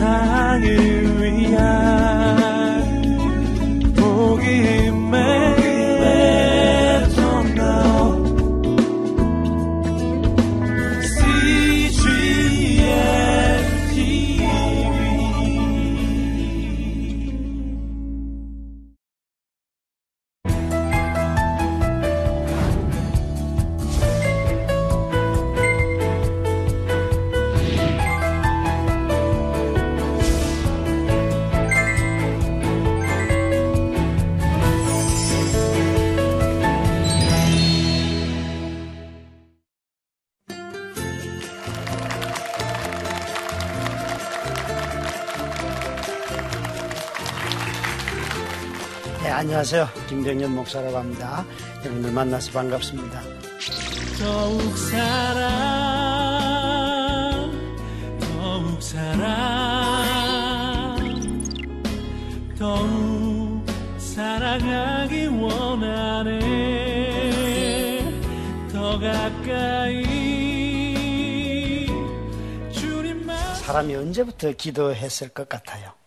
세상을 안녕하세요. 김정년 목사라고 합니다. 여러분들 만나서 반갑습니다. 더욱 사랑, 더욱 사랑, 더욱 사랑하기 원하네. 더 가까이 주님만. 사람이 언제부터 기도했을 것 같아요?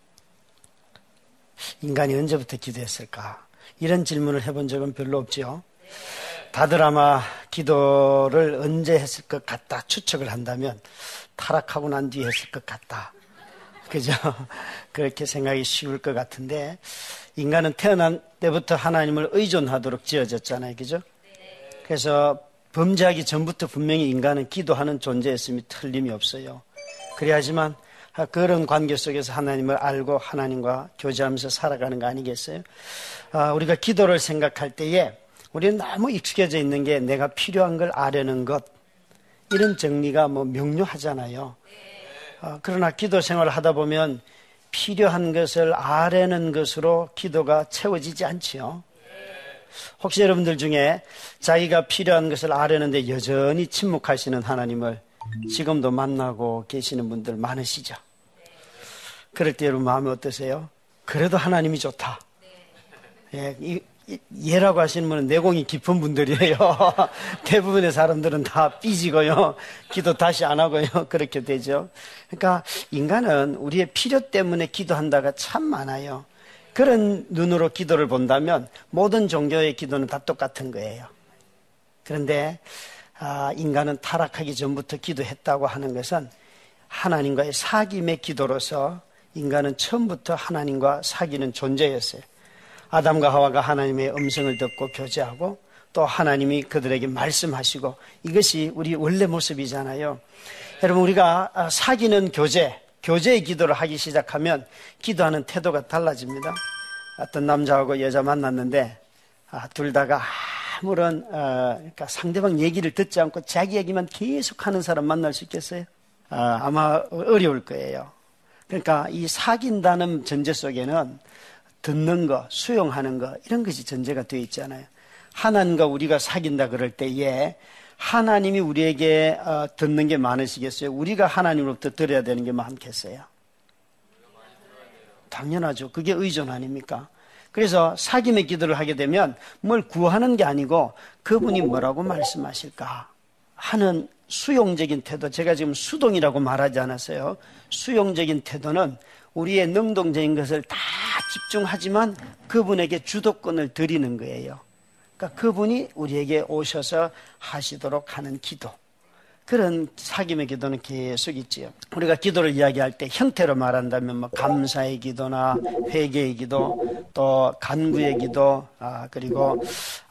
인간이 언제부터 기도했을까? 이런 질문을 해본 적은 별로 없지요. 다들 아마 기도를 언제 했을 것 같다 추측을 한다면 타락하고 난 뒤에 했을 것 같다. 그죠? 그렇게 생각이 쉬울 것 같은데 인간은 태어난 때부터 하나님을 의존하도록 지어졌잖아요. 그죠? 그래서 범죄하기 전부터 분명히 인간은 기도하는 존재였음이 틀림이 없어요. 그래야지만 그런 관계 속에서 하나님을 알고 하나님과 교제하면서 살아가는 거 아니겠어요? 아, 우리가 기도를 생각할 때에 우리는 너무 익숙해져 있는 게 내가 필요한 걸 아려는 것 이런 정리가 뭐 명료하잖아요. 아, 그러나 기도 생활을 하다 보면 필요한 것을 아려는 것으로 기도가 채워지지 않지요. 혹시 여러분들 중에 자기가 필요한 것을 아려는데 여전히 침묵하시는 하나님을 지금도 만나고 계시는 분들 많으시죠? 그럴 때 여러분 마음이 어떠세요? 그래도 하나님이 좋다. 예, 이, 예라고 하시는 분은 내공이 깊은 분들이에요. 대부분의 사람들은 다 삐지고요. 기도 다시 안 하고요. 그렇게 되죠. 그러니까 인간은 우리의 필요 때문에 기도한다가 참 많아요. 그런 눈으로 기도를 본다면 모든 종교의 기도는 다 똑같은 거예요. 그런데 아, 인간은 타락하기 전부터 기도했다고 하는 것은 하나님과의 사귐의 기도로서 인간은 처음부터 하나님과 사귀는 존재였어요. 아담과 하와가 하나님의 음성을 듣고 교제하고 또 하나님이 그들에게 말씀하시고 이것이 우리 원래 모습이잖아요. 여러분 우리가 아, 사귀는 교제, 교제의 기도를 하기 시작하면 기도하는 태도가 달라집니다. 어떤 남자하고 여자 만났는데 아, 둘 다가 아무런 어, 그러니까 상대방 얘기를 듣지 않고 자기 얘기만 계속하는 사람 만날 수 있겠어요? 아, 아마 어려울 거예요. 그러니까 이 사귄다는 전제 속에는 듣는 거, 수용하는 거 이런 것이 전제가 되어 있잖아요. 하나님과 우리가 사귄다 그럴 때에 하나님이 우리에게 어, 듣는 게 많으시겠어요? 우리가 하나님으로부터 들어야 되는 게 많겠어요? 당연하죠. 그게 의존 아닙니까? 그래서 사귐의 기도를 하게 되면 뭘 구하는 게 아니고 그분이 뭐라고 말씀하실까 하는 수용적인 태도. 제가 지금 수동이라고 말하지 않았어요. 수용적인 태도는 우리의 능동적인 것을 다 집중하지만 그분에게 주도권을 드리는 거예요. 그러니까 그분이 우리에게 오셔서 하시도록 하는 기도. 그런 사귐의 기도는 계속 있지요. 우리가 기도를 이야기할 때 형태로 말한다면 뭐 감사의 기도나 회개의 기도, 또 간구의 기도, 아, 그리고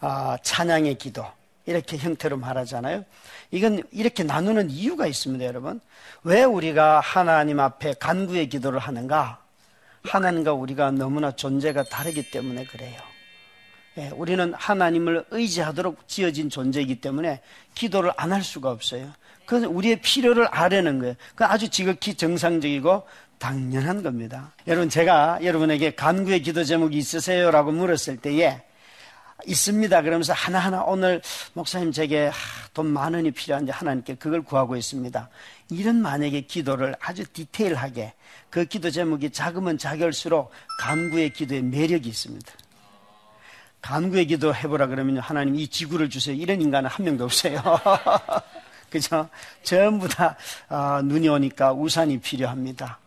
아, 찬양의 기도 이렇게 형태로 말하잖아요. 이건 이렇게 나누는 이유가 있습니다, 여러분. 왜 우리가 하나님 앞에 간구의 기도를 하는가? 하나님과 우리가 너무나 존재가 다르기 때문에 그래요. 예, 우리는 하나님을 의지하도록 지어진 존재이기 때문에 기도를 안 할 수가 없어요. 그건 우리의 필요를 아려는 거예요. 그 아주 지극히 정상적이고 당연한 겁니다. 여러분, 제가 여러분에게 간구의 기도 제목이 있으세요? 라고 물었을 때에 있습니다. 그러면서 하나하나 오늘 목사님 제게 돈 만 원이 필요한데 하나님께 그걸 구하고 있습니다. 이런 만약에 기도를 아주 디테일하게 그 기도 제목이 작으면 작을수록 간구의 기도에 매력이 있습니다. 간구의 기도 해보라 그러면 하나님 이 지구를 주세요. 이런 인간은 한 명도 없어요. 그죠? 전부 다 어, 눈이 오니까 우산이 필요합니다.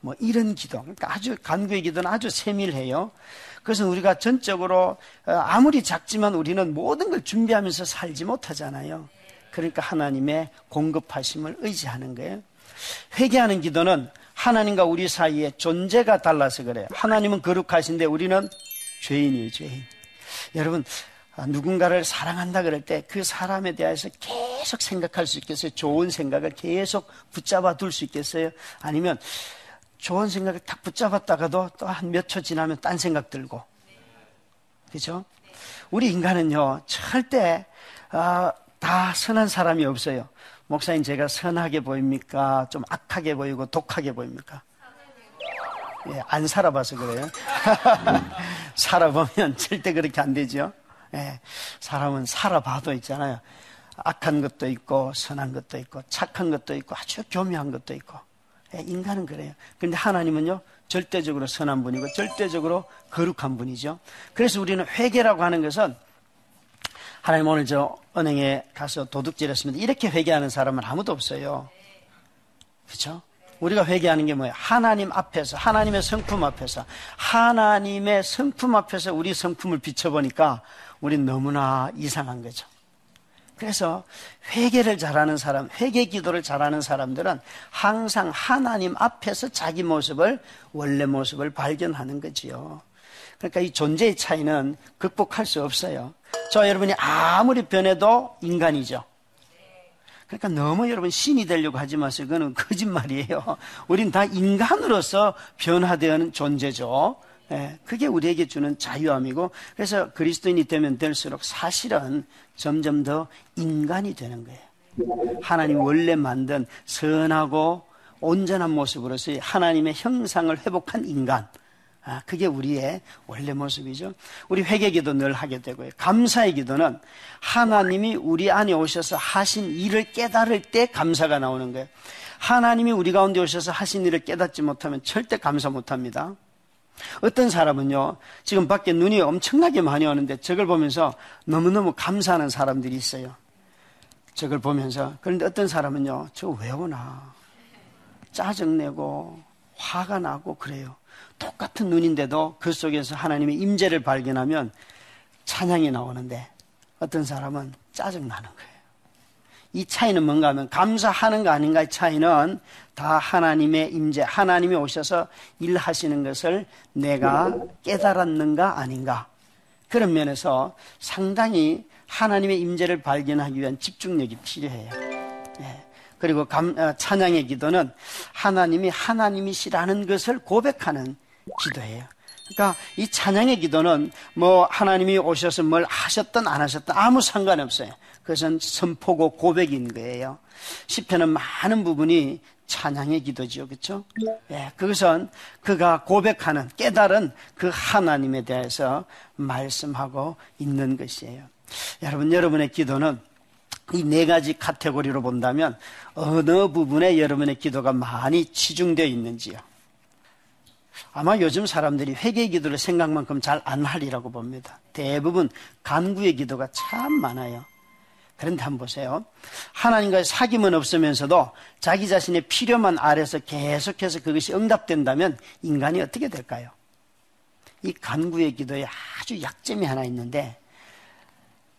뭐 이런 기도. 그러니까 아주 간구의 기도는 아주 세밀해요. 그래서 우리가 전적으로 어, 아무리 작지만 우리는 모든 걸 준비하면서 살지 못하잖아요. 그러니까 하나님의 공급하심을 의지하는 거예요. 회개하는 기도는 하나님과 우리 사이에 존재가 달라서 그래요. 하나님은 거룩하신데 우리는 죄인이에요, 죄인. 여러분, 아, 누군가를 사랑한다 그럴 때 그 사람에 대해서 계속 생각할 수 있겠어요? 좋은 생각을 계속 붙잡아 둘 수 있겠어요? 아니면 좋은 생각을 딱 붙잡았다가도 또 한 몇 초 지나면 딴 생각 들고. 그죠? 우리 인간은요, 절대, 어, 다 선한 사람이 없어요. 목사님, 제가 선하게 보입니까? 좀 악하게 보이고 독하게 보입니까? 예, 안 살아봐서 그래요. 살아보면 절대 그렇게 안 되죠. 예, 사람은 살아봐도 있잖아요. 악한 것도 있고, 선한 것도 있고, 착한 것도 있고, 아주 교묘한 것도 있고. 예, 인간은 그래요. 그런데 하나님은요, 절대적으로 선한 분이고, 절대적으로 거룩한 분이죠. 그래서 우리는 회개라고 하는 것은, 하나님 오늘 저 은행에 가서 도둑질했습니다. 이렇게 회개하는 사람은 아무도 없어요. 그렇죠? 우리가 회개하는 게 뭐예요? 하나님 앞에서, 하나님의 성품 앞에서, 하나님의 성품 앞에서 우리 성품을 비춰보니까 우린 너무나 이상한 거죠. 그래서 회개를 잘하는 사람, 회개 기도를 잘하는 사람들은 항상 하나님 앞에서 자기 모습을, 원래 모습을 발견하는 거지요. 그러니까 이 존재의 차이는 극복할 수 없어요. 저 여러분이 아무리 변해도 인간이죠. 그러니까 너무 여러분 신이 되려고 하지 마세요. 그거는 거짓말이에요. 우린 다 인간으로서 변화되는 존재죠. 예, 그게 우리에게 주는 자유함이고 그래서 그리스도인이 되면 될수록 사실은 점점 더 인간이 되는 거예요. 하나님 원래 만든 선하고 온전한 모습으로서 하나님의 형상을 회복한 인간. 아, 그게 우리의 원래 모습이죠. 우리 회개 기도 늘 하게 되고요. 감사의 기도는 하나님이 우리 안에 오셔서 하신 일을 깨달을 때 감사가 나오는 거예요. 하나님이 우리 가운데 오셔서 하신 일을 깨닫지 못하면 절대 감사 못 합니다. 어떤 사람은요, 지금 밖에 눈이 엄청나게 많이 오는데 저걸 보면서 너무너무 감사하는 사람들이 있어요. 저걸 보면서. 그런데 어떤 사람은요, 저 왜 오나. 짜증내고, 화가 나고 그래요. 똑같은 눈인데도 그 속에서 하나님의 임재를 발견하면 찬양이 나오는데 어떤 사람은 짜증나는 거예요. 이 차이는 뭔가 하면 감사하는 거 아닌가의 차이는 다 하나님의 임재, 하나님이 오셔서 일하시는 것을 내가 깨달았는가 아닌가. 그런 면에서 상당히 하나님의 임재를 발견하기 위한 집중력이 필요해요. 예. 그리고 감, 어, 찬양의 기도는 하나님이 하나님이시라는 것을 고백하는 기도예요. 그러니까 이 찬양의 기도는 뭐 하나님이 오셔서 뭘 하셨든 안 하셨든 아무 상관없어요. 그것은 선포고 고백인 거예요. 시편은 많은 부분이 찬양의 기도지요. 그렇죠? 예, 그것은 그가 고백하는 깨달은 그 하나님에 대해서 말씀하고 있는 것이에요. 여러분 여러분의 기도는 이 네 가지 카테고리로 본다면 어느 부분에 여러분의 기도가 많이 치중되어 있는지요. 아마 요즘 사람들이 회개 기도를 생각만큼 잘 안 하리라고 봅니다. 대부분 간구의 기도가 참 많아요. 그런데 한번 보세요. 하나님과의 사귐은 없으면서도 자기 자신의 필요만 아래서 계속해서 그것이 응답된다면 인간이 어떻게 될까요? 이 간구의 기도에 아주 약점이 하나 있는데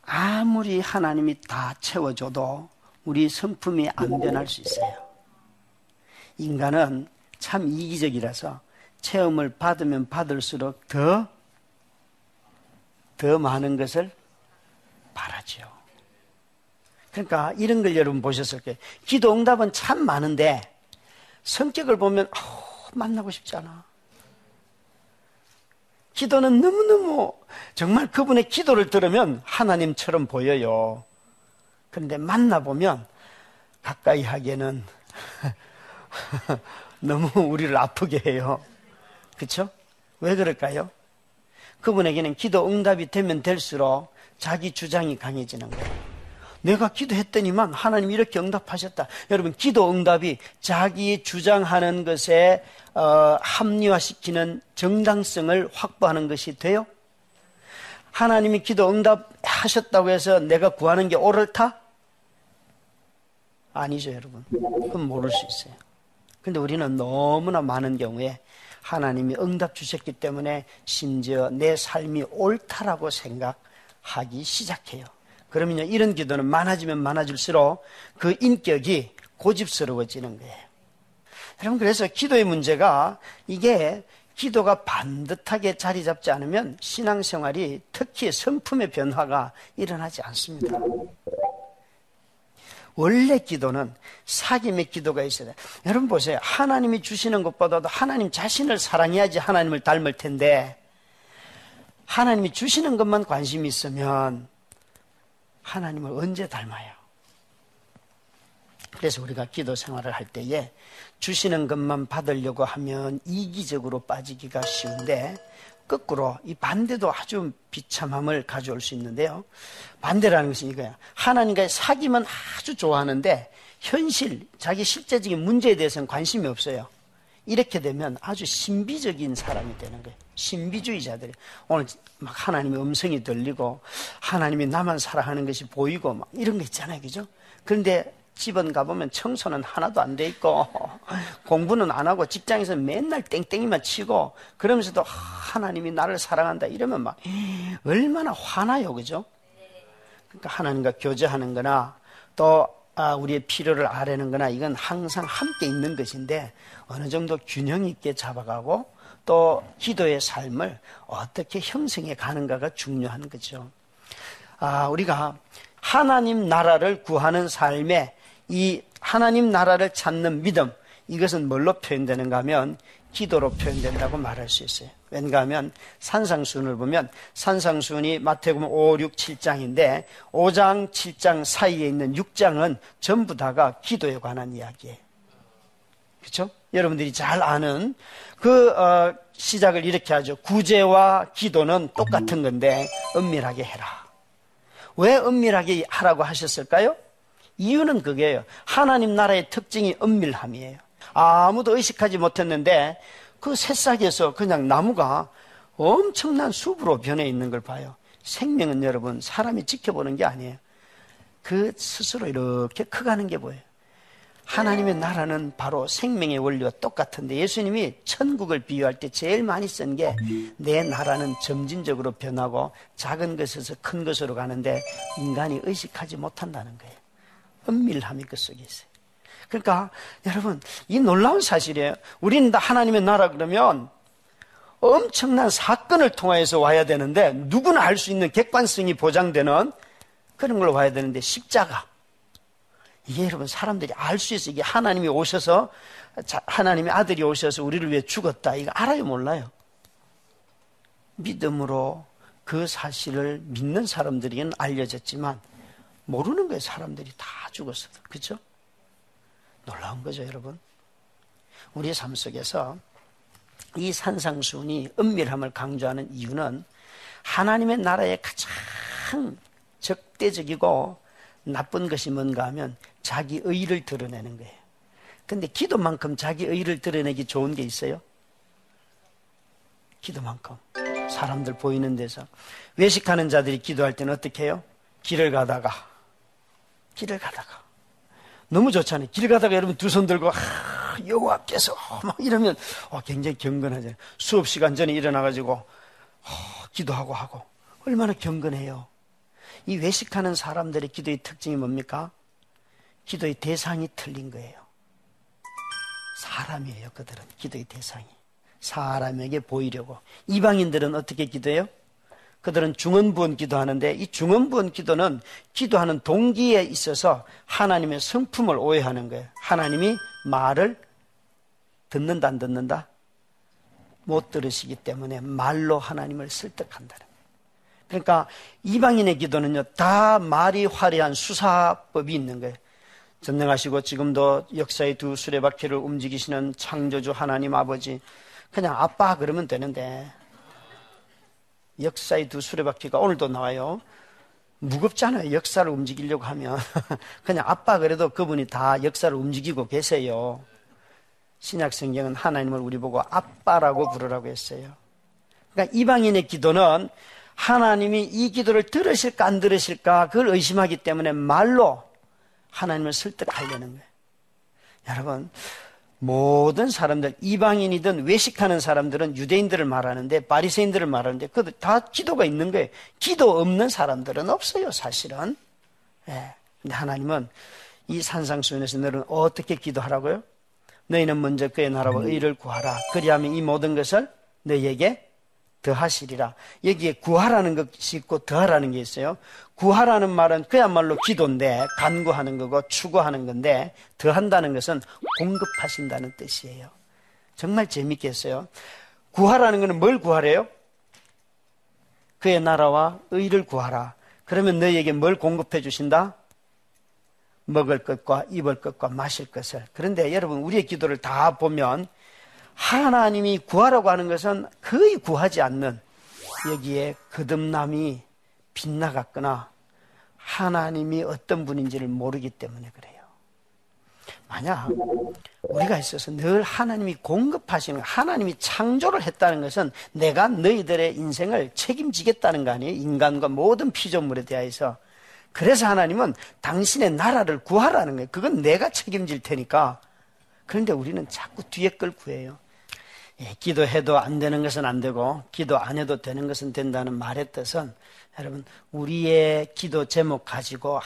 아무리 하나님이 다 채워줘도 우리 성품이 안 변할 수 있어요. 인간은 참 이기적이라서 체험을 받으면 받을수록 더, 더 많은 것을 바라죠. 그러니까 이런 걸 여러분 보셨을 거예요. 기도 응답은 참 많은데 성격을 보면 어, 만나고 싶지 않아. 기도는 너무너무 정말 그분의 기도를 들으면 하나님처럼 보여요. 그런데 만나보면 가까이 하기에는 너무 우리를 아프게 해요. 그렇죠? 왜 그럴까요? 그분에게는 기도 응답이 되면 될수록 자기 주장이 강해지는 거예요. 내가 기도했더니만 하나님 이렇게 응답하셨다. 여러분 기도 응답이 자기 주장하는 것에 어, 합리화시키는 정당성을 확보하는 것이 돼요? 하나님이 기도 응답하셨다고 해서 내가 구하는 게 옳을까? 아니죠, 여러분. 그건 모를 수 있어요. 근데 우리는 너무나 많은 경우에 하나님이 응답 주셨기 때문에 심지어 내 삶이 옳다라고 생각하기 시작해요. 그러면요, 이런 기도는 많아지면 많아질수록 그 인격이 고집스러워지는 거예요. 여러분, 그래서 기도의 문제가 이게 기도가 반듯하게 자리 잡지 않으면 신앙생활이 특히 성품의 변화가 일어나지 않습니다. 원래 기도는 사귐의 기도가 있어야 돼. 여러분 보세요. 하나님이 주시는 것보다도 하나님 자신을 사랑해야지 하나님을 닮을 텐데, 하나님이 주시는 것만 관심이 있으면 하나님을 언제 닮아요? 그래서 우리가 기도 생활을 할 때에 주시는 것만 받으려고 하면 이기적으로 빠지기가 쉬운데 거꾸로 이 반대도 아주 비참함을 가져올 수 있는데요. 반대라는 것은 이거야. 하나님과의 사귐은 아주 좋아하는데 현실, 자기 실제적인 문제에 대해서는 관심이 없어요. 이렇게 되면 아주 신비적인 사람이 되는 거예요. 신비주의자들이. 오늘 막 하나님의 음성이 들리고 하나님이 나만 사랑하는 것이 보이고 막 이런 거 있잖아요. 그죠? 그런데 집은 가보면 청소는 하나도 안 돼 있고 공부는 안 하고 직장에서 맨날 땡땡이만 치고 그러면서도 하나님이 나를 사랑한다 이러면 막 얼마나 화나요 그죠? 그러니까 하나님과 교제하는 거나 또 아, 우리의 필요를 아뢰는 거나 이건 항상 함께 있는 것인데 어느 정도 균형 있게 잡아가고 또 기도의 삶을 어떻게 형성해 가는가가 중요한 거죠. 아, 우리가 하나님 나라를 구하는 삶에 이 하나님 나라를 찾는 믿음, 이것은 뭘로 표현되는가 하면 기도로 표현된다고 말할 수 있어요. 왠가 하면 산상순을 보면 산상순이 마태복음 5, 6, 7장인데 5장, 7장 사이에 있는 6장은 전부 다가 기도에 관한 이야기예요. 그렇죠? 여러분들이 잘 아는 그 어, 시작을 이렇게 하죠. 구제와 기도는 똑같은 건데 은밀하게 해라. 왜 은밀하게 하라고 하셨을까요? 이유는 그게요. 하나님 나라의 특징이 은밀함이에요. 아무도 의식하지 못했는데 그 새싹에서 그냥 나무가 엄청난 숲으로 변해 있는 걸 봐요. 생명은 여러분 사람이 지켜보는 게 아니에요. 그 스스로 이렇게 커가는 게 보여요. 하나님의 나라는 바로 생명의 원리와 똑같은데 예수님이 천국을 비유할 때 제일 많이 쓴 게 내 나라는 점진적으로 변하고 작은 것에서 큰 것으로 가는데 인간이 의식하지 못한다는 거예요. 은밀함이 그 속에 있어요. 그러니까 여러분 이 놀라운 사실이에요. 우리는 다 하나님의 나라 그러면 엄청난 사건을 통해서 와야 되는데 누구나 알 수 있는 객관성이 보장되는 그런 걸 와야 되는데 십자가 이게 여러분 사람들이 알 수 있어요. 이게 하나님이 오셔서 하나님의 아들이 오셔서 우리를 위해 죽었다. 이거 알아요, 몰라요? 믿음으로 그 사실을 믿는 사람들에게는 알려졌지만 모르는 거예요. 사람들이 다 죽었어도. 그렇죠? 놀라운 거죠, 여러분. 우리의 삶 속에서 이 산상순이 은밀함을 강조하는 이유는 하나님의 나라의 가장 적대적이고 나쁜 것이 뭔가 하면 자기 의를 드러내는 거예요. 근데 기도만큼 자기 의를 드러내기 좋은 게 있어요? 기도만큼. 사람들 보이는 데서. 외식하는 자들이 기도할 때는 어떻게 해요? 길을 가다가, 길을 가다가. 너무 좋잖아요. 길 가다가 여러분 두 손 들고, 아, 여호와께서 막 이러면 어, 굉장히 경건하잖아요. 수업 시간 전에 일어나가지고 어, 기도하고 하고 얼마나 경건해요. 이 외식하는 사람들의 기도의 특징이 뭡니까? 기도의 대상이 틀린 거예요. 사람이에요, 그들은. 기도의 대상이. 사람에게 보이려고. 이방인들은 어떻게 기도해요? 그들은 중언부언 기도하는데 이 중언부언 기도는 기도하는 동기에 있어서 하나님의 성품을 오해하는 거예요. 하나님이 말을 듣는다 안 듣는다? 못 들으시기 때문에 말로 하나님을 설득한다는 거예요. 그러니까 이방인의 기도는요, 다 말이 화려한 수사법이 있는 거예요. 전능하시고 지금도 역사의 두 수레바퀴를 움직이시는 창조주 하나님 아버지, 그냥 아빠 그러면 되는데, 역사의 두 수레바퀴가 오늘도 나와요. 무겁잖아요. 역사를 움직이려고 하면. 그냥 아빠 그래도 그분이 다 역사를 움직이고 계세요. 신약 성경은 하나님을 우리 보고 아빠라고 부르라고 했어요. 그러니까 이방인의 기도는 하나님이 이 기도를 들으실까 안 들으실까 그걸 의심하기 때문에 말로 하나님을 설득하려는 거예요. 여러분, 모든 사람들 이방인이든 외식하는 사람들은 유대인들을 말하는데 바리새인들을 말하는데 그들 다 기도가 있는 거예요. 기도 없는 사람들은 없어요, 사실은. 예. 근데 하나님은 이 산상수훈에서 너는 어떻게 기도하라고요? 너희는 먼저 그의 나라와 의를 구하라. 그리하면 이 모든 것을 너희에게 더하시리라. 여기에 구하라는 것이 있고 더하라는 게 있어요. 구하라는 말은 그야말로 기도인데 간구하는 거고 추구하는 건데 더한다는 것은 공급하신다는 뜻이에요. 정말 재밌겠어요. 구하라는 것은 뭘 구하래요? 그의 나라와 의를 구하라. 그러면 너희에게 뭘 공급해 주신다? 먹을 것과 입을 것과 마실 것을. 그런데 여러분, 우리의 기도를 다 보면 하나님이 구하라고 하는 것은 거의 구하지 않는 여기에 거듭남이 빗나갔거나 하나님이 어떤 분인지를 모르기 때문에 그래요. 만약 우리가 있어서 늘 하나님이 공급하시는 하나님이 창조를 했다는 것은 내가 너희들의 인생을 책임지겠다는 거 아니에요? 인간과 모든 피조물에 대해서. 그래서 하나님은 당신의 나라를 구하라는 거예요. 그건 내가 책임질 테니까. 그런데 우리는 자꾸 뒤에 걸 구해요. 예, 기도해도 안 되는 것은 안 되고 기도 안 해도 되는 것은 된다는 말의 뜻은 여러분 우리의 기도 제목 가지고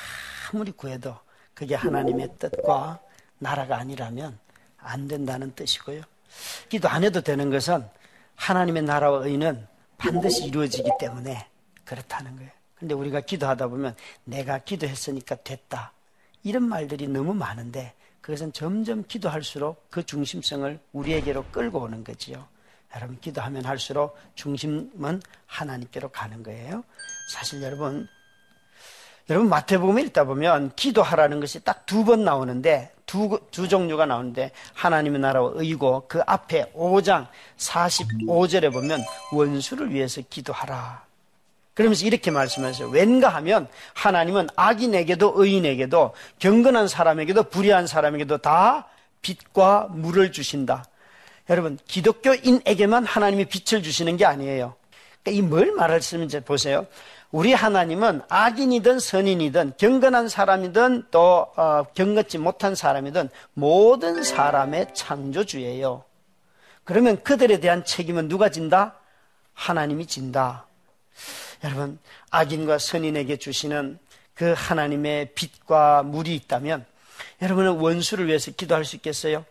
아무리 구해도 그게 하나님의 뜻과 나라가 아니라면 안 된다는 뜻이고요. 기도 안 해도 되는 것은 하나님의 나라와 의는 반드시 이루어지기 때문에 그렇다는 거예요. 근데 우리가 기도하다 보면 내가 기도했으니까 됐다. 이런 말들이 너무 많은데 그것은 점점 기도할수록 그 중심성을 우리에게로 끌고 오는 거지요. 여러분 기도하면 할수록 중심은 하나님께로 가는 거예요. 사실 여러분 여러분 마태복음 읽다 보면 기도하라는 것이 딱 두 번 나오는데 두, 두 종류가 나오는데 하나님의 나라와 의고 그 앞에 5장 45절에 보면 원수를 위해서 기도하라. 그러면서 이렇게 말씀하세요. 왠가 하면 하나님은 악인에게도 의인에게도 경건한 사람에게도 불의한 사람에게도 다 빛과 물을 주신다. 여러분, 기독교인에게만 하나님이 빛을 주시는 게 아니에요. 그러니까 이뭘 말할수있는지 보세요. 우리 하나님은 악인이든 선인이든 경건한 사람이든 또 어, 경건치 못한 사람이든 모든 사람의 창조주예요. 그러면 그들에 대한 책임은 누가 진다? 하나님이 진다. 여러분, 악인과 선인에게 주시는 그 하나님의 빛과 물이 있다면 여러분은 원수를 위해서 기도할 수 있겠어요?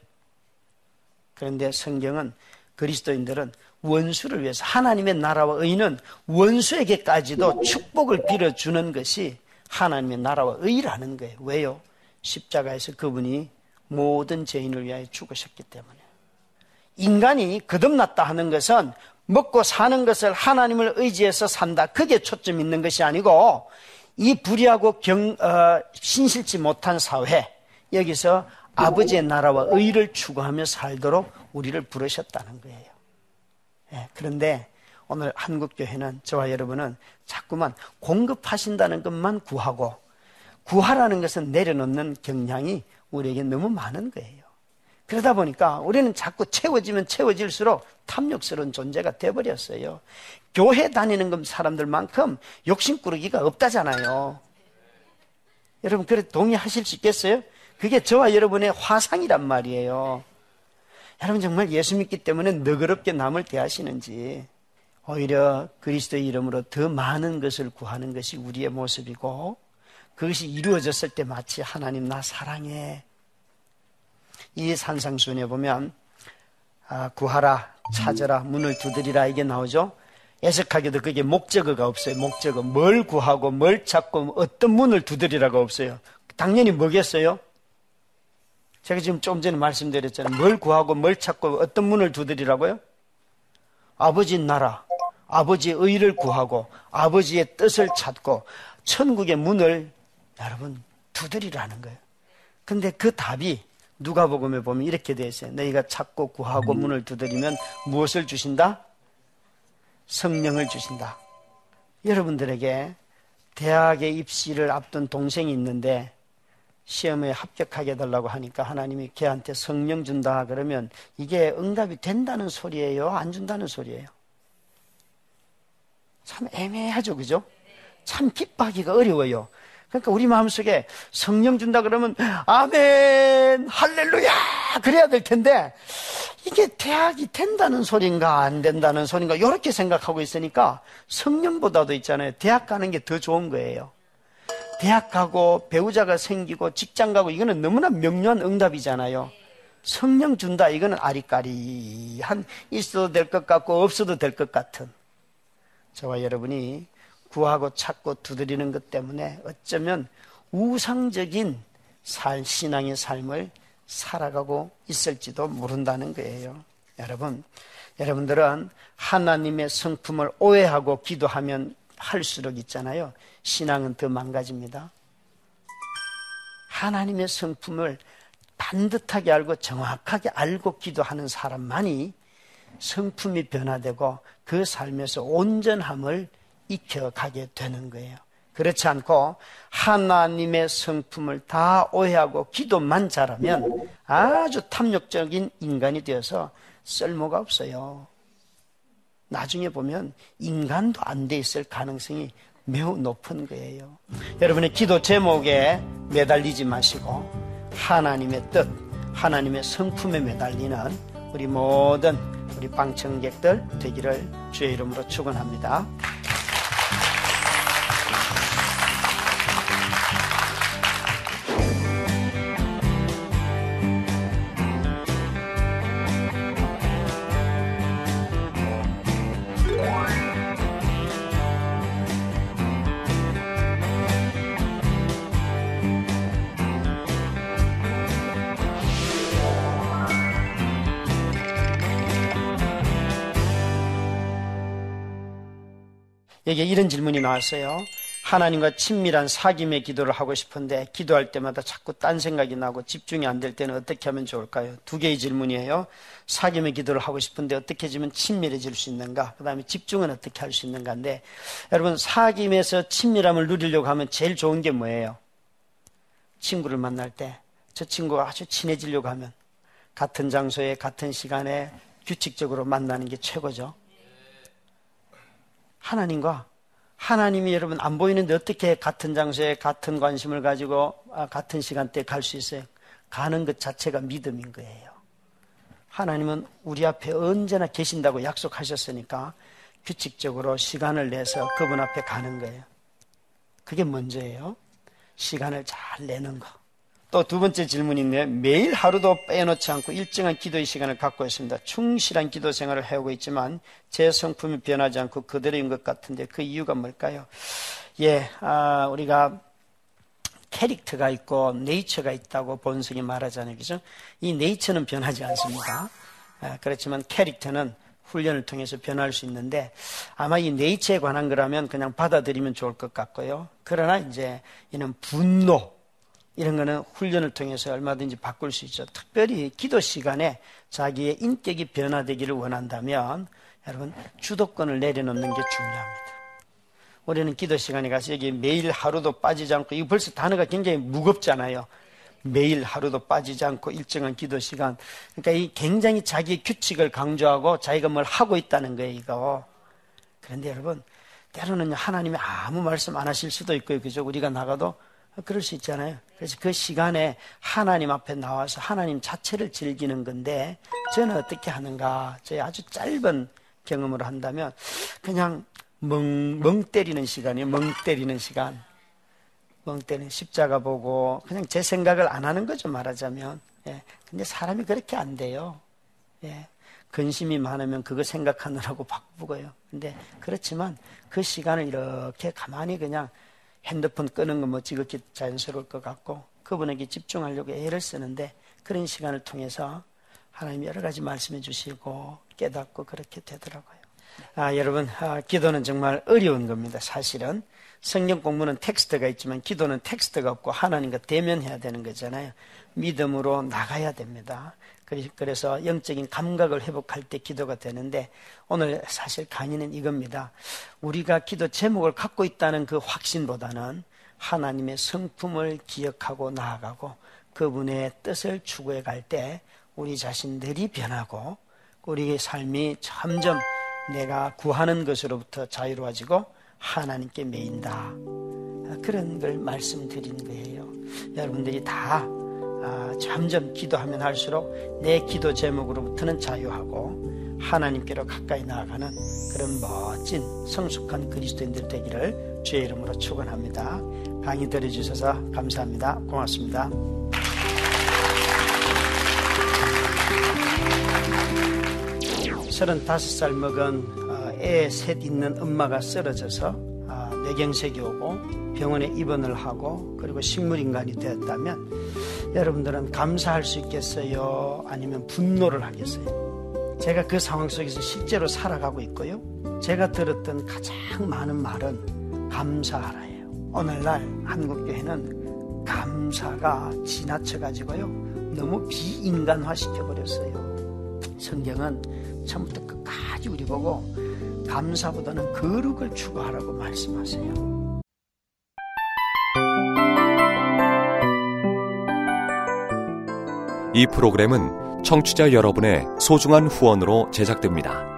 그런데 성경은 그리스도인들은 원수를 위해서 하나님의 나라와 의는 원수에게까지도 축복을 빌어주는 것이 하나님의 나라와 의라는 거예요. 왜요? 십자가에서 그분이 모든 죄인을 위하여 죽으셨기 때문에. 인간이 거듭났다 하는 것은 먹고 사는 것을 하나님을 의지해서 산다. 그게 초점 있는 것이 아니고 이 불의하고 경, 어, 신실치 못한 사회 여기서 아버지의 나라와 의를 추구하며 살도록 우리를 부르셨다는 거예요. 예, 그런데 오늘 한국 교회는 저와 여러분은 자꾸만 공급하신다는 것만 구하고 구하라는 것은 내려놓는 경향이 우리에게 너무 많은 거예요. 그러다 보니까 우리는 자꾸 채워지면 채워질수록 탐욕스러운 존재가 돼버렸어요. 교회 다니는 건 사람들만큼 욕심꾸러기가 없다잖아요. 여러분, 그래 동의하실 수 있겠어요? 그게 저와 여러분의 화상이란 말이에요. 여러분 정말 예수 믿기 때문에 너그럽게 남을 대하시는지 오히려 그리스도의 이름으로 더 많은 것을 구하는 것이 우리의 모습이고 그것이 이루어졌을 때 마치 하나님 나 사랑해 이 산상순에 보면 아, 구하라, 찾아라, 문을 두드리라 이게 나오죠. 애석하게도 그게 목적어가 없어요. 목적어 뭘 구하고 뭘 찾고 어떤 문을 두드리라가 없어요. 당연히 뭐겠어요? 제가 지금 좀 전에 말씀드렸잖아요. 뭘 구하고 뭘 찾고 어떤 문을 두드리라고요? 아버지 나라, 아버지의 의를 구하고 아버지의 뜻을 찾고 천국의 문을 여러분 두드리라는 거예요. 근데 그 답이 누가복음에 보면 이렇게 되어 있어요. 너희가 찾고 구하고 문을 두드리면 무엇을 주신다? 성령을 주신다. 여러분들에게 대학에 입시를 앞둔 동생이 있는데 시험에 합격하게 해달라고 하니까 하나님이 걔한테 성령 준다 그러면 이게 응답이 된다는 소리예요? 안 준다는 소리예요? 참 애매하죠, 그죠? 참 기뻐하기가 어려워요. 그러니까 우리 마음속에 성령 준다 그러면 아멘 할렐루야! 그래야 될 텐데 이게 대학이 된다는 소린가 안 된다는 소린가 이렇게 생각하고 있으니까 성령보다도 있잖아요. 대학 가는 게 더 좋은 거예요. 대학 가고 배우자가 생기고 직장 가고 이거는 너무나 명료한 응답이잖아요. 성령 준다 이거는 아리까리한 있어도 될 것 같고 없어도 될 것 같은. 저와 여러분이 구하고 찾고 두드리는 것 때문에 어쩌면 우상적인 살, 신앙의 삶을 살아가고 있을지도 모른다는 거예요. 여러분, 여러분들은 하나님의 성품을 오해하고 기도하면 할수록 있잖아요. 신앙은 더 망가집니다. 하나님의 성품을 반듯하게 알고 정확하게 알고 기도하는 사람만이 성품이 변화되고 그 삶에서 온전함을 익혀가게 되는 거예요. 그렇지 않고 하나님의 성품을 다 오해하고 기도만 잘하면 아주 탐욕적인 인간이 되어서 쓸모가 없어요. 나중에 보면 인간도 안 돼 있을 가능성이 매우 높은 거예요. 여러분의 기도 제목에 매달리지 마시고 하나님의 뜻, 하나님의 성품에 매달리는 우리 모든 우리 방청객들 되기를 주의 이름으로 축원합니다. 여기에 이런 질문이 나왔어요. 하나님과 친밀한 사귐의 기도를 하고 싶은데 기도할 때마다 자꾸 딴 생각이 나고 집중이 안 될 때는 어떻게 하면 좋을까요? 두 개의 질문이에요. 사귐의 기도를 하고 싶은데 어떻게 해주면 친밀해질 수 있는가? 그 다음에 집중은 어떻게 할 수 있는가인데 여러분 사귐에서 친밀함을 누리려고 하면 제일 좋은 게 뭐예요? 친구를 만날 때 저 친구가 아주 친해지려고 하면 같은 장소에 같은 시간에 규칙적으로 만나는 게 최고죠. 하나님과 하나님이 여러분 안 보이는데 어떻게 같은 장소에 같은 관심을 가지고 아, 같은 시간대에 갈 수 있어요? 가는 것 자체가 믿음인 거예요. 하나님은 우리 앞에 언제나 계신다고 약속하셨으니까 규칙적으로 시간을 내서 그분 앞에 가는 거예요. 그게 먼저예요. 시간을 잘 내는 거. 또 두 번째 질문인데 매일 하루도 빼놓지 않고 일정한 기도의 시간을 갖고 있습니다. 충실한 기도 생활을 해오고 있지만 제 성품이 변하지 않고 그대로인 것 같은데 그 이유가 뭘까요? 예, 아, 우리가 캐릭터가 있고 네이처가 있다고 본성이 말하잖아요. 그죠? 이 네이처는 변하지 않습니다. 아, 그렇지만 캐릭터는 훈련을 통해서 변할 수 있는데 아마 이 네이처에 관한 거라면 그냥 받아들이면 좋을 것 같고요. 그러나 이제 이는 분노, 이런 거는 훈련을 통해서 얼마든지 바꿀 수 있죠. 특별히 기도 시간에 자기의 인격이 변화되기를 원한다면 여러분 주도권을 내려놓는 게 중요합니다. 우리는 기도 시간에 가서 여기 매일 하루도 빠지지 않고 이거 벌써 단어가 굉장히 무겁잖아요. 매일 하루도 빠지지 않고 일정한 기도 시간. 그러니까 이 굉장히 자기의 규칙을 강조하고 자기가 뭘 하고 있다는 거예요, 이거. 그런데 여러분, 때로는 하나님이 아무 말씀 안 하실 수도 있고요. 그죠? 우리가 나가도 그럴 수 있잖아요. 그래서 그 시간에 하나님 앞에 나와서 하나님 자체를 즐기는 건데 저는 어떻게 하는가? 저희 아주 짧은 경험으로 한다면 그냥 멍, 멍 때리는 시간이에요. 멍 때리는 시간. 멍 때리는 십자가 보고 그냥 제 생각을 안 하는 거죠. 말하자면. 예. 근데 사람이 그렇게 안 돼요. 예. 근심이 많으면 그거 생각하느라고 바쁘고요. 근데 그렇지만 그 시간을 이렇게 가만히 그냥 핸드폰 끄는 건 뭐 지극히 자연스러울 것 같고 그분에게 집중하려고 애를 쓰는데 그런 시간을 통해서 하나님 여러 가지 말씀해 주시고 깨닫고 그렇게 되더라고요. 아, 여러분, 아, 기도는 정말 어려운 겁니다. 사실은 성경 공부는 텍스트가 있지만 기도는 텍스트가 없고 하나님과 대면해야 되는 거잖아요. 믿음으로 나가야 됩니다. 그래서 영적인 감각을 회복할 때 기도가 되는데 오늘 사실 강의는 이겁니다. 우리가 기도 제목을 갖고 있다는 그 확신보다는 하나님의 성품을 기억하고 나아가고 그분의 뜻을 추구해 갈 때 우리 자신들이 변하고 우리의 삶이 점점 내가 구하는 것으로부터 자유로워지고 하나님께 매인다. 그런 걸 말씀드린 거예요. 여러분들이 다 아, 점점 기도하면 할수록 내 기도 제목으로부터는 자유하고 하나님께로 가까이 나아가는 그런 멋진 성숙한 그리스도인들 되기를 주의 이름으로 축원합니다. 강의 들어주셔서 감사합니다. 고맙습니다. 3 5살 먹은 어, 애셋 있는 엄마가 쓰러져서 어, 뇌경색이 오고 병원에 입원을 하고 그리고 식물인간이 되었다면 여러분들은 감사할 수 있겠어요? 아니면 분노를 하겠어요? 제가 그 상황 속에서 실제로 살아가고 있고요. 제가 들었던 가장 많은 말은 감사하라예요. 오늘날 한국교회는 감사가 지나쳐가지고요. 너무 비인간화 시켜버렸어요. 성경은 처음부터 끝까지 우리 보고 감사보다는 거룩을 추구하라고 말씀하세요. 이 프로그램은 청취자 여러분의 소중한 후원으로 제작됩니다.